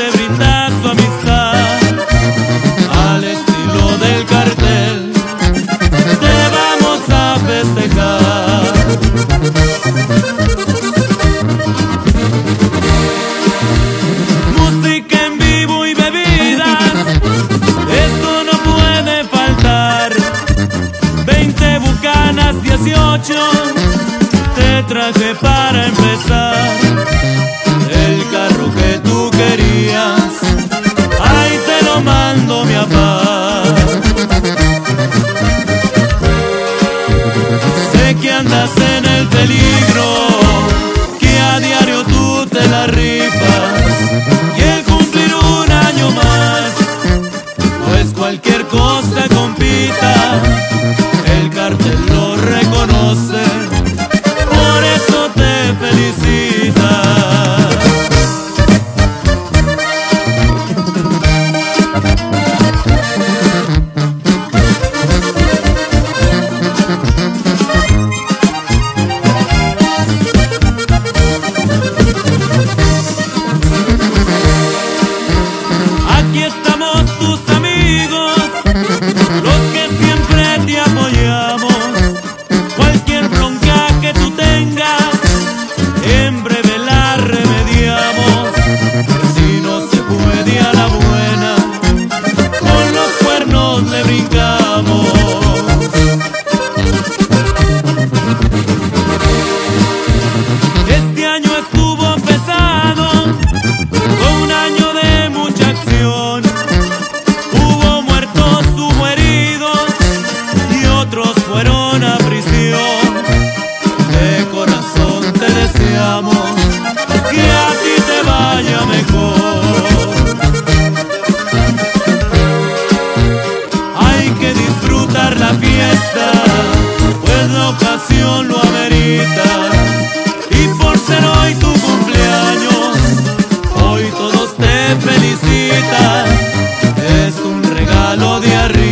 te brinda su amistad. Al estilo del cartel, te vamos a festejar. Música en vivo y bebidas, eso no puede faltar. 20 bucanas, 18, te traje para en el peligro. de arriba.